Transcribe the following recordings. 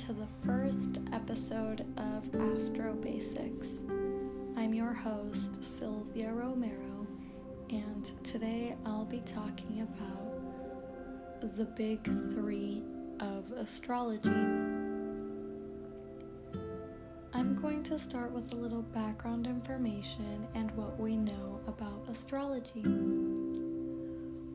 to the first episode of Astro Basics. I'm your host, Sylvia Romero, and today I'll be talking about the big three of astrology. I'm going to start with a little background information and what we know about astrology.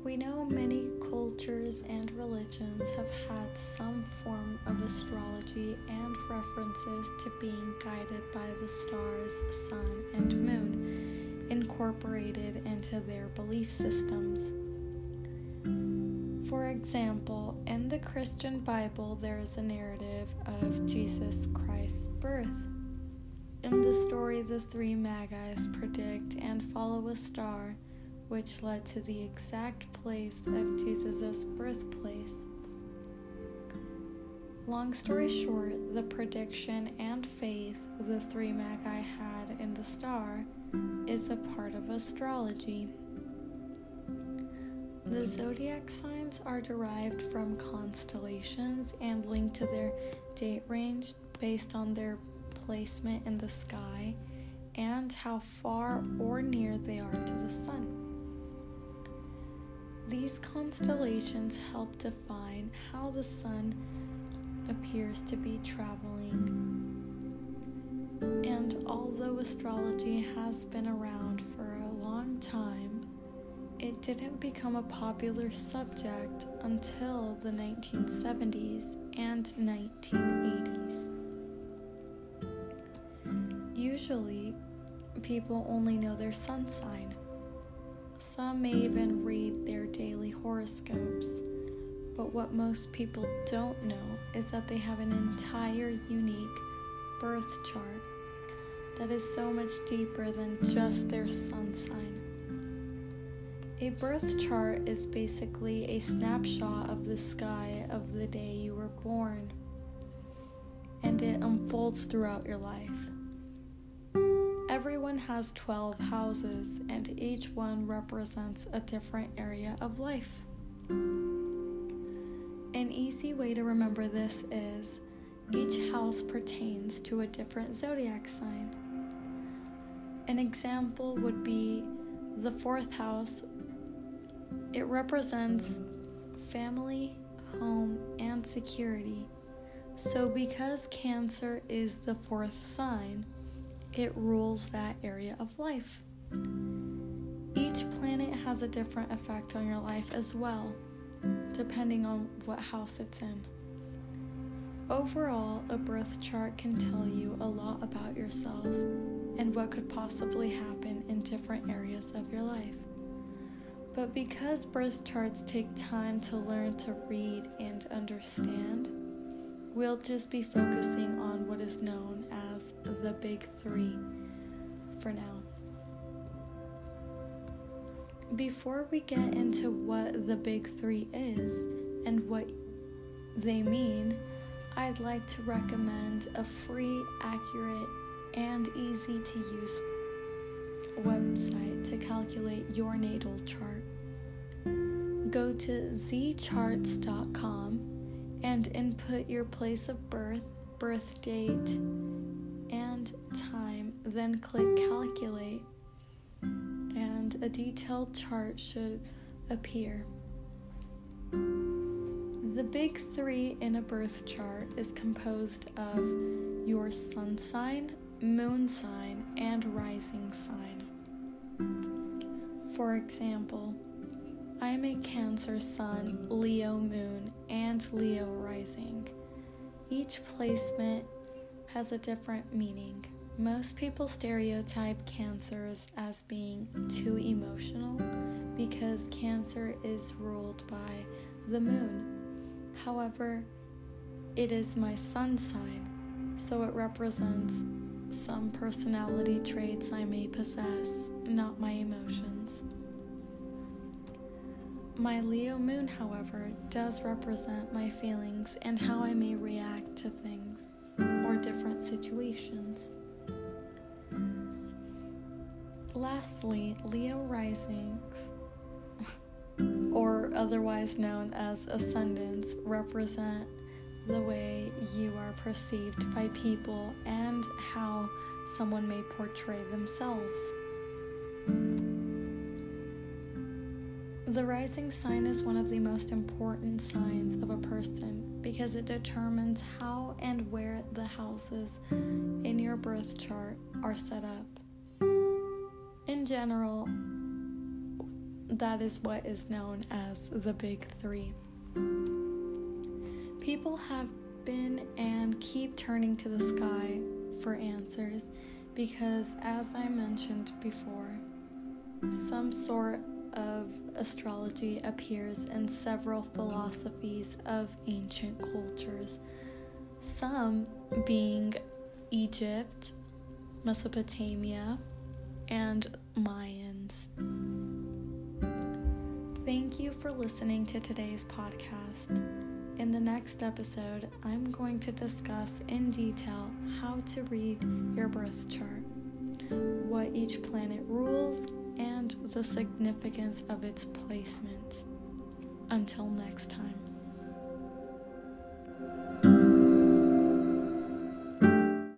We know many cultures and religions have had some form of astrology and references to being guided by the stars, sun, and moon incorporated into their belief systems. For example, in the Christian Bible, there is a narrative of Jesus Christ's birth. In the story, the three Magi's predict and follow a star which led to the exact place of Jesus' birthplace. Long story short, the prediction and faith the three magi had in the star is a part of astrology. The zodiac signs are derived from constellations and linked to their date range based on their placement in the sky and how far or near they are to the sun. These constellations help define how the sun appears to be traveling. And although astrology has been around for a long time, it didn't become a popular subject until the 1970s and 1980s. Usually, people only know their sun sign some may even read their daily horoscopes. But what most people don't know is that they have an entire unique birth chart that is so much deeper than just their sun sign. A birth chart is basically a snapshot of the sky of the day you were born, and it unfolds throughout your life. Everyone has 12 houses, and each one represents a different area of life. An easy way to remember this is each house pertains to a different zodiac sign. An example would be the fourth house. It represents family, home, and security. So, because Cancer is the fourth sign, it rules that area of life. Each planet has a different effect on your life as well, depending on what house it's in. Overall, a birth chart can tell you a lot about yourself and what could possibly happen in different areas of your life. But because birth charts take time to learn to read and understand, we'll just be focusing on what is known as the big three for now. Before we get into what the big three is and what they mean, I'd like to recommend a free, accurate, and easy to use website to calculate your natal chart. Go to zcharts.com and input your place of birth, birth date, then click calculate, and a detailed chart should appear. The big three in a birth chart is composed of your sun sign, moon sign, and rising sign. For example, I am a Cancer Sun, Leo Moon, and Leo Rising. Each placement has a different meaning. Most people stereotype cancers as being too emotional because cancer is ruled by the moon. However, it is my sun sign, so it represents some personality traits I may possess, not my emotions. My Leo moon, however, does represent my feelings and how I may react to things or different situations. Lastly, Leo risings, or otherwise known as ascendants, represent the way you are perceived by people and how someone may portray themselves. The rising sign is one of the most important signs of a person because it determines how and where the houses in your birth chart are set up. In general, that is what is known as the Big Three. People have been and keep turning to the sky for answers because, as I mentioned before, some sort of astrology appears in several philosophies of ancient cultures, some being Egypt, Mesopotamia, and Mayans. Thank you for listening to today's podcast. In the next episode, I'm going to discuss in detail how to read your birth chart, what each planet rules, and the significance of its placement. Until next time.